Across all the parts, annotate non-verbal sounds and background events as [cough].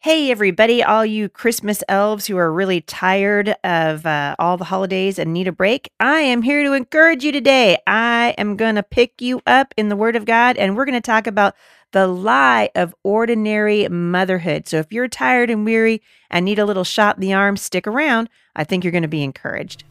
Hey, everybody, all you Christmas elves who are really tired of uh, all the holidays and need a break, I am here to encourage you today. I am going to pick you up in the Word of God, and we're going to talk about the lie of ordinary motherhood. So if you're tired and weary and need a little shot in the arm, stick around. I think you're going to be encouraged.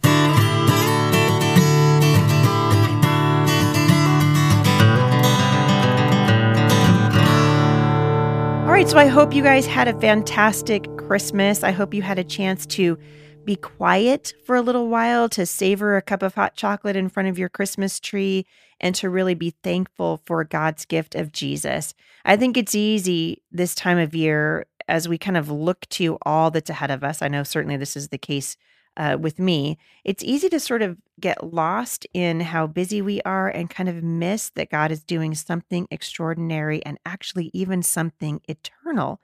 Right, so I hope you guys had a fantastic Christmas. I hope you had a chance to be quiet for a little while, to savor a cup of hot chocolate in front of your Christmas tree, and to really be thankful for God's gift of Jesus. I think it's easy this time of year as we kind of look to all that's ahead of us. I know certainly this is the case uh, with me, it's easy to sort of get lost in how busy we are and kind of miss that God is doing something extraordinary and actually even something eternal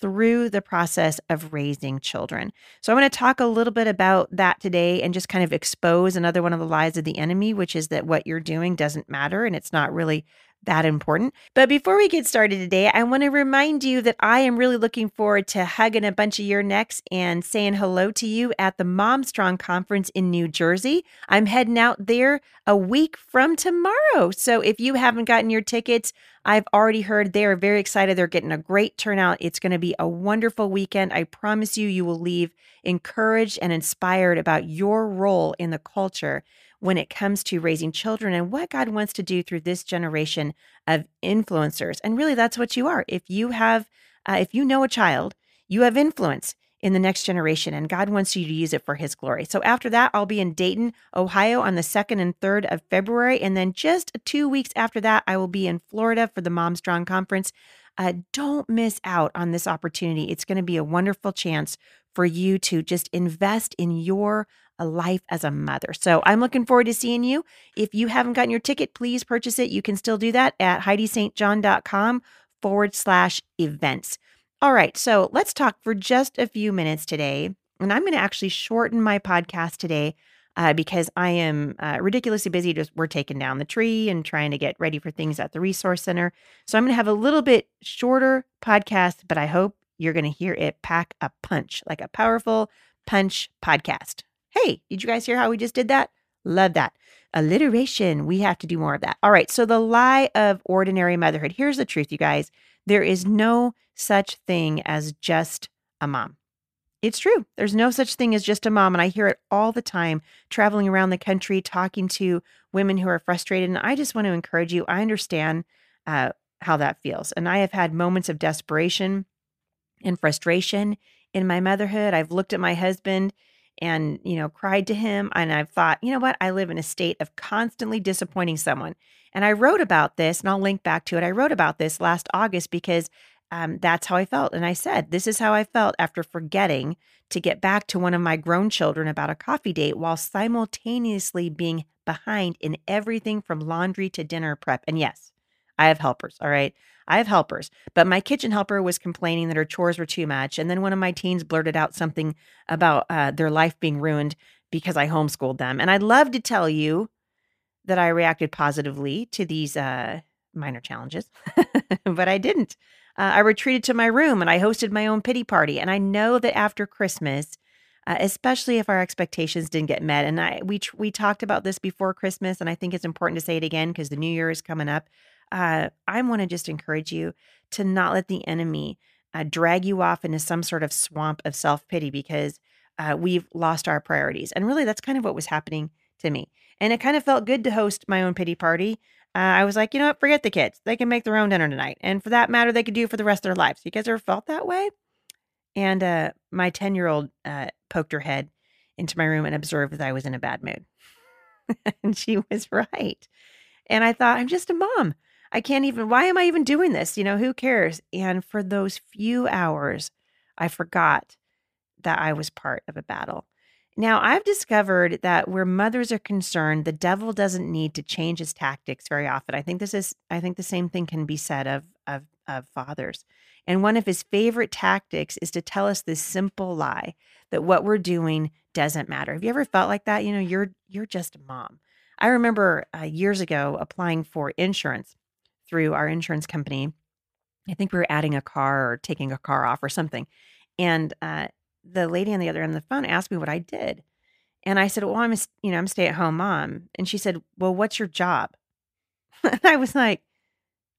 through the process of raising children. So, I'm going to talk a little bit about that today and just kind of expose another one of the lies of the enemy, which is that what you're doing doesn't matter and it's not really that important. But before we get started today, I want to remind you that I am really looking forward to hugging a bunch of your necks and saying hello to you at the Mom Strong Conference in New Jersey. I'm heading out there a week from tomorrow. So if you haven't gotten your tickets, I've already heard they are very excited. They're getting a great turnout. It's going to be a wonderful weekend. I promise you, you will leave encouraged and inspired about your role in the culture when it comes to raising children and what God wants to do through this generation of influencers. And really, that's what you are. If you have, uh, if you know a child, you have influence in the next generation, and God wants you to use it for His glory. So after that, I'll be in Dayton, Ohio on the 2nd and 3rd of February. And then just two weeks after that, I will be in Florida for the Mom Strong Conference. Uh, don't miss out on this opportunity. It's going to be a wonderful chance for you to just invest in your a life as a mother. So I'm looking forward to seeing you. If you haven't gotten your ticket, please purchase it. You can still do that at HeidiSt.John.com forward slash events. All right, so let's talk for just a few minutes today. And I'm going to actually shorten my podcast today uh, because I am uh, ridiculously busy. Just we're taking down the tree and trying to get ready for things at the resource center. So I'm going to have a little bit shorter podcast, but I hope you're going to hear it pack a punch, like a powerful punch podcast. Hey, did you guys hear how we just did that? Love that. Alliteration. We have to do more of that. All right. So, the lie of ordinary motherhood. Here's the truth, you guys there is no such thing as just a mom. It's true. There's no such thing as just a mom. And I hear it all the time traveling around the country, talking to women who are frustrated. And I just want to encourage you. I understand uh, how that feels. And I have had moments of desperation and frustration in my motherhood. I've looked at my husband and, you know, cried to him. And I've thought, you know what? I live in a state of constantly disappointing someone. And I wrote about this, and I'll link back to it. I wrote about this last August because um, that's how I felt. And I said, this is how I felt after forgetting to get back to one of my grown children about a coffee date while simultaneously being behind in everything from laundry to dinner prep. And yes, I have helpers. All right. I have helpers, but my kitchen helper was complaining that her chores were too much. And then one of my teens blurted out something about uh, their life being ruined because I homeschooled them. And I'd love to tell you that I reacted positively to these uh, minor challenges, [laughs] but I didn't. Uh, I retreated to my room and I hosted my own pity party. And I know that after Christmas, uh, especially if our expectations didn't get met, and I we we talked about this before Christmas, and I think it's important to say it again because the New Year is coming up uh, I want to just encourage you to not let the enemy uh, drag you off into some sort of swamp of self pity because uh, we've lost our priorities. And really, that's kind of what was happening to me. And it kind of felt good to host my own pity party. Uh, I was like, you know what? Forget the kids. They can make their own dinner tonight. And for that matter, they could do for the rest of their lives. You guys ever felt that way? And uh, my 10 year old uh, poked her head into my room and observed that I was in a bad mood. [laughs] and she was right. And I thought, I'm just a mom. I can't even, why am I even doing this? You know, who cares? And for those few hours, I forgot that I was part of a battle. Now, I've discovered that where mothers are concerned, the devil doesn't need to change his tactics very often. I think this is I think the same thing can be said of of of fathers. And one of his favorite tactics is to tell us this simple lie that what we're doing doesn't matter. Have you ever felt like that? You know, you're you're just a mom. I remember uh, years ago applying for insurance through our insurance company. I think we were adding a car or taking a car off or something. And uh, the lady on the other end of the phone asked me what I did. And I said, "Well, I'm a, you know, I'm a stay-at-home mom." And she said, "Well, what's your job?" [laughs] and I was like,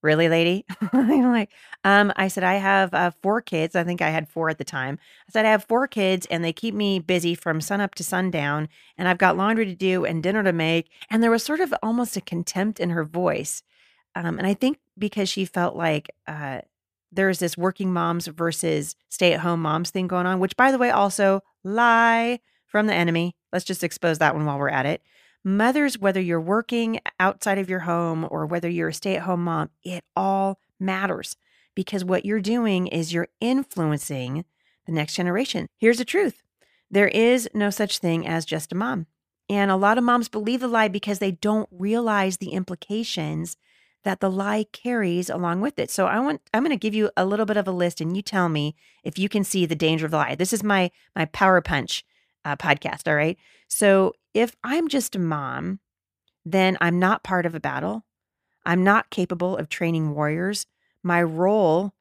"Really, lady?" [laughs] I'm like, um, I said, "I have uh, four kids. I think I had four at the time." I said, "I have four kids, and they keep me busy from sun up to sundown. And I've got laundry to do and dinner to make." And there was sort of almost a contempt in her voice, um, and I think because she felt like uh, there's this working moms versus stay at home moms thing going on, which, by the way, also lie from the enemy. Let's just expose that one while we're at it. Mothers, whether you're working outside of your home or whether you're a stay at home mom, it all matters because what you're doing is you're influencing the next generation. Here's the truth there is no such thing as just a mom. And a lot of moms believe the lie because they don't realize the implications that the lie carries along with it. So I want I'm going to give you a little bit of a list and you tell me if you can see the danger of the lie. This is my my power punch uh, podcast, all right? So if I'm just a mom, then I'm not part of a battle. I'm not capable of training warriors. My role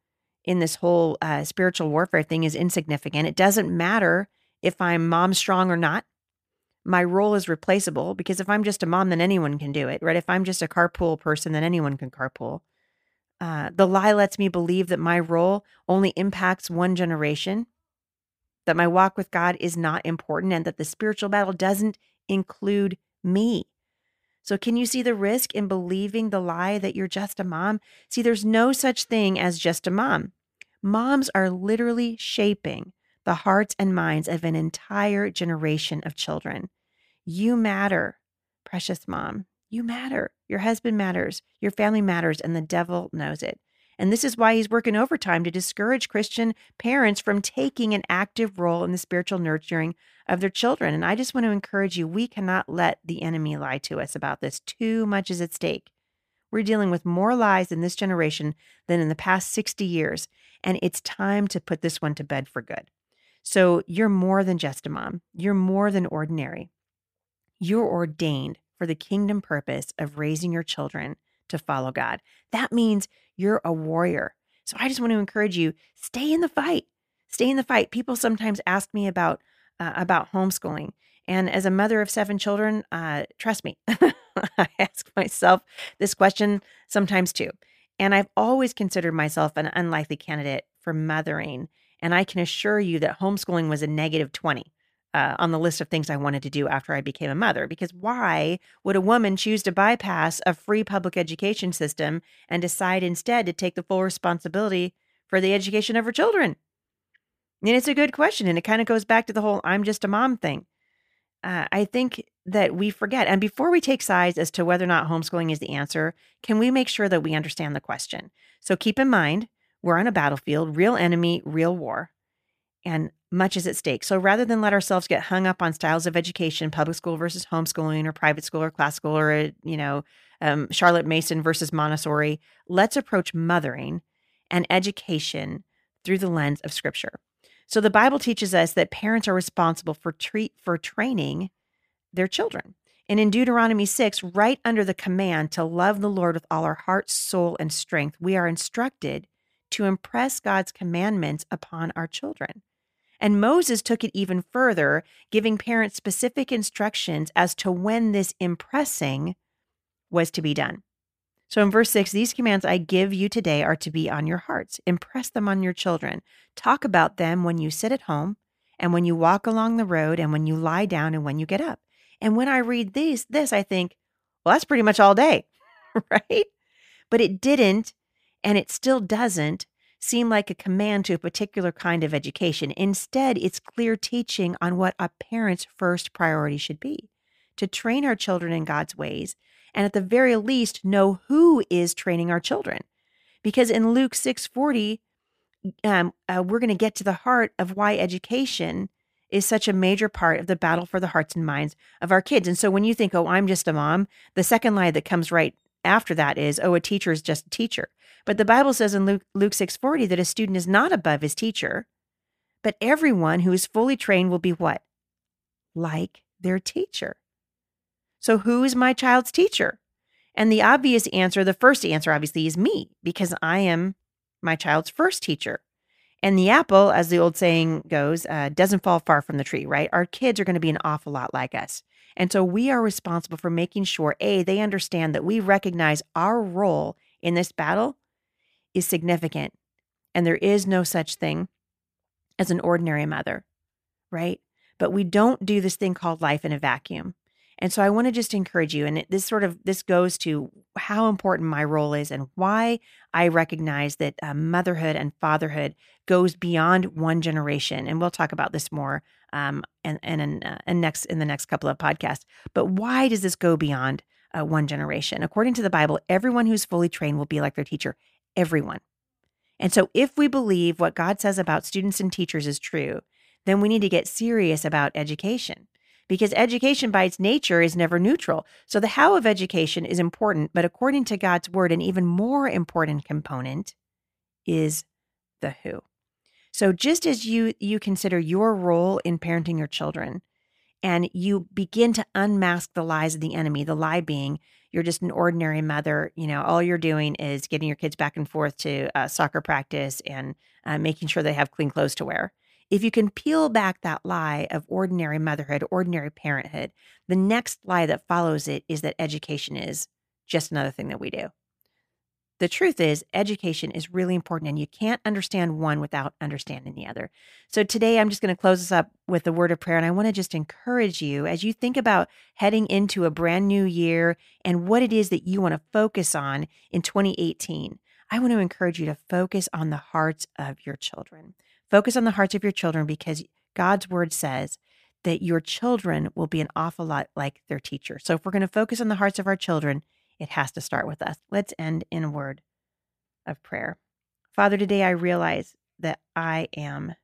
in this whole uh, spiritual warfare thing is insignificant. It doesn't matter if I'm mom strong or not my role is replaceable because if I'm just a mom, then anyone can do it, right? If I'm just a carpool person, then anyone can carpool. Uh, the lie lets me believe that my role only impacts one generation, that my walk with God is not important, and that the spiritual battle doesn't include me. So, can you see the risk in believing the lie that you're just a mom? See, there's no such thing as just a mom. Moms are literally shaping the hearts and minds of an entire generation of children. You matter, precious mom. You matter. Your husband matters. Your family matters, and the devil knows it. And this is why he's working overtime to discourage Christian parents from taking an active role in the spiritual nurturing of their children. And I just want to encourage you we cannot let the enemy lie to us about this. Too much is at stake. We're dealing with more lies in this generation than in the past 60 years. And it's time to put this one to bed for good. So you're more than just a mom, you're more than ordinary. You're ordained for the kingdom purpose of raising your children to follow God. That means you're a warrior. So I just want to encourage you stay in the fight. Stay in the fight. People sometimes ask me about uh, about homeschooling. And as a mother of seven children, uh, trust me, [laughs] I ask myself this question sometimes too. And I've always considered myself an unlikely candidate for mothering and I can assure you that homeschooling was a negative 20 uh, on the list of things I wanted to do after I became a mother. Because why would a woman choose to bypass a free public education system and decide instead to take the full responsibility for the education of her children? And it's a good question. And it kind of goes back to the whole I'm just a mom thing. Uh, I think that we forget. And before we take sides as to whether or not homeschooling is the answer, can we make sure that we understand the question? So keep in mind we're on a battlefield, real enemy, real war, and much is at stake. So rather than let ourselves get hung up on styles of education, public school versus homeschooling, or private school or classical, or you know, um, Charlotte Mason versus Montessori, let's approach mothering and education through the lens of Scripture. So the Bible teaches us that parents are responsible for treat for training their children. And in Deuteronomy 6, right under the command to love the Lord with all our heart, soul, and strength, we are instructed to impress God's commandments upon our children. And Moses took it even further, giving parents specific instructions as to when this impressing was to be done. So in verse 6, these commands I give you today are to be on your hearts. Impress them on your children. Talk about them when you sit at home and when you walk along the road and when you lie down and when you get up. And when I read these this I think, well that's pretty much all day, [laughs] right? But it didn't and it still doesn't seem like a command to a particular kind of education. Instead, it's clear teaching on what a parent's first priority should be to train our children in God's ways, and at the very least, know who is training our children. Because in Luke 6:40, um, uh, we're going to get to the heart of why education is such a major part of the battle for the hearts and minds of our kids. And so when you think, oh, I'm just a mom, the second lie that comes right after that is, oh, a teacher is just a teacher. But the Bible says in Luke, Luke 6:40 that a student is not above his teacher, but everyone who is fully trained will be what? Like their teacher. So who is my child's teacher? And the obvious answer, the first answer obviously is me because I am my child's first teacher. And the apple, as the old saying goes, uh, doesn't fall far from the tree, right? Our kids are going to be an awful lot like us. And so we are responsible for making sure, A, they understand that we recognize our role in this battle is significant. And there is no such thing as an ordinary mother, right? But we don't do this thing called life in a vacuum. And so I want to just encourage you, and this sort of this goes to how important my role is and why I recognize that uh, motherhood and fatherhood goes beyond one generation. And we'll talk about this more um, and and in, uh, and next in the next couple of podcasts. But why does this go beyond uh, one generation? According to the Bible, everyone who's fully trained will be like their teacher. Everyone. And so, if we believe what God says about students and teachers is true, then we need to get serious about education because education by its nature is never neutral. So the how of education is important, but according to God's word, an even more important component is the who. So just as you you consider your role in parenting your children and you begin to unmask the lies of the enemy, the lie being you're just an ordinary mother, you know, all you're doing is getting your kids back and forth to uh, soccer practice and uh, making sure they have clean clothes to wear. If you can peel back that lie of ordinary motherhood, ordinary parenthood, the next lie that follows it is that education is just another thing that we do. The truth is, education is really important, and you can't understand one without understanding the other. So, today I'm just going to close this up with a word of prayer. And I want to just encourage you as you think about heading into a brand new year and what it is that you want to focus on in 2018. I want to encourage you to focus on the hearts of your children. Focus on the hearts of your children because God's word says that your children will be an awful lot like their teacher. So if we're going to focus on the hearts of our children, it has to start with us. Let's end in a word of prayer. Father, today I realize that I am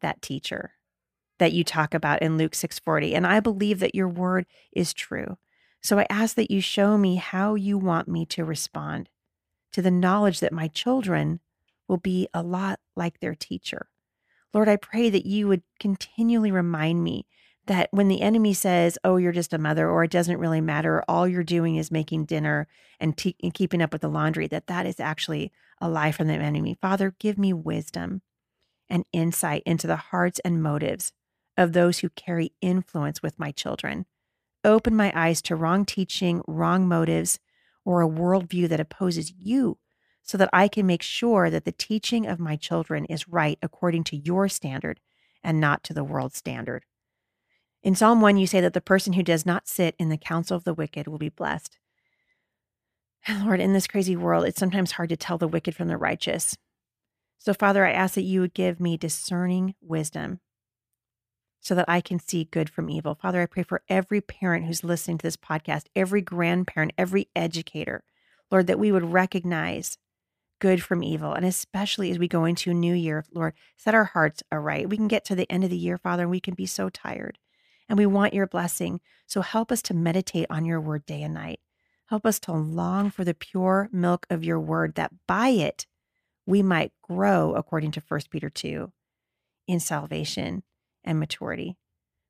that teacher that you talk about in Luke 6:40 and I believe that your word is true. So I ask that you show me how you want me to respond to the knowledge that my children will be a lot like their teacher. Lord, I pray that you would continually remind me that when the enemy says, Oh, you're just a mother, or it doesn't really matter, all you're doing is making dinner and, te- and keeping up with the laundry, that that is actually a lie from the enemy. Father, give me wisdom and insight into the hearts and motives of those who carry influence with my children. Open my eyes to wrong teaching, wrong motives, or a worldview that opposes you so that I can make sure that the teaching of my children is right according to your standard and not to the world's standard. In Psalm 1, you say that the person who does not sit in the counsel of the wicked will be blessed. [sighs] Lord, in this crazy world, it's sometimes hard to tell the wicked from the righteous. So, Father, I ask that you would give me discerning wisdom so that I can see good from evil. Father, I pray for every parent who's listening to this podcast, every grandparent, every educator, Lord, that we would recognize good from evil. And especially as we go into a new year, Lord, set our hearts aright. We can get to the end of the year, Father, and we can be so tired. And we want your blessing. So help us to meditate on your word day and night. Help us to long for the pure milk of your word, that by it we might grow, according to 1 Peter 2, in salvation and maturity.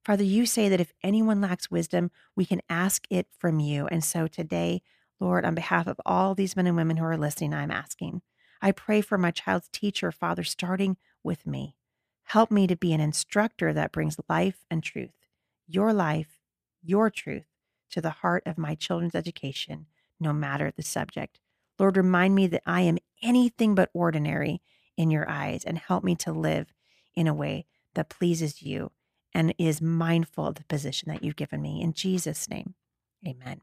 Father, you say that if anyone lacks wisdom, we can ask it from you. And so today, Lord, on behalf of all these men and women who are listening, I'm asking. I pray for my child's teacher, Father, starting with me. Help me to be an instructor that brings life and truth, your life, your truth, to the heart of my children's education, no matter the subject. Lord, remind me that I am anything but ordinary in your eyes and help me to live in a way that pleases you and is mindful of the position that you've given me. In Jesus' name, amen.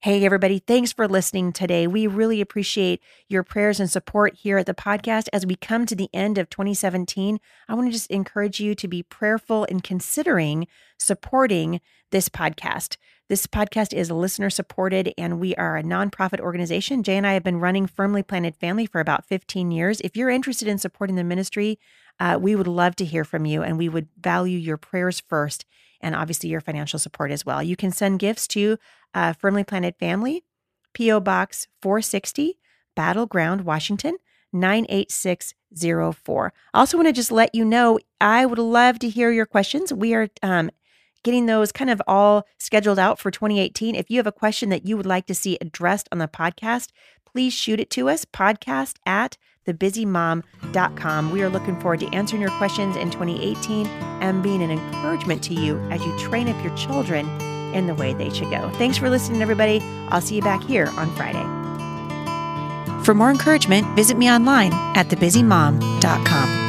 Hey, everybody, thanks for listening today. We really appreciate your prayers and support here at the podcast. As we come to the end of 2017, I want to just encourage you to be prayerful in considering supporting this podcast. This podcast is listener supported, and we are a nonprofit organization. Jay and I have been running Firmly Planted Family for about 15 years. If you're interested in supporting the ministry, uh, we would love to hear from you, and we would value your prayers first and obviously your financial support as well. You can send gifts to uh, Firmly Planted Family, P.O. Box 460, Battleground, Washington. 98604. I also want to just let you know I would love to hear your questions. We are um, getting those kind of all scheduled out for 2018. If you have a question that you would like to see addressed on the podcast, please shoot it to us podcast at thebusymom.com. We are looking forward to answering your questions in 2018 and being an encouragement to you as you train up your children in the way they should go. Thanks for listening, everybody. I'll see you back here on Friday. For more encouragement, visit me online at thebusymom.com.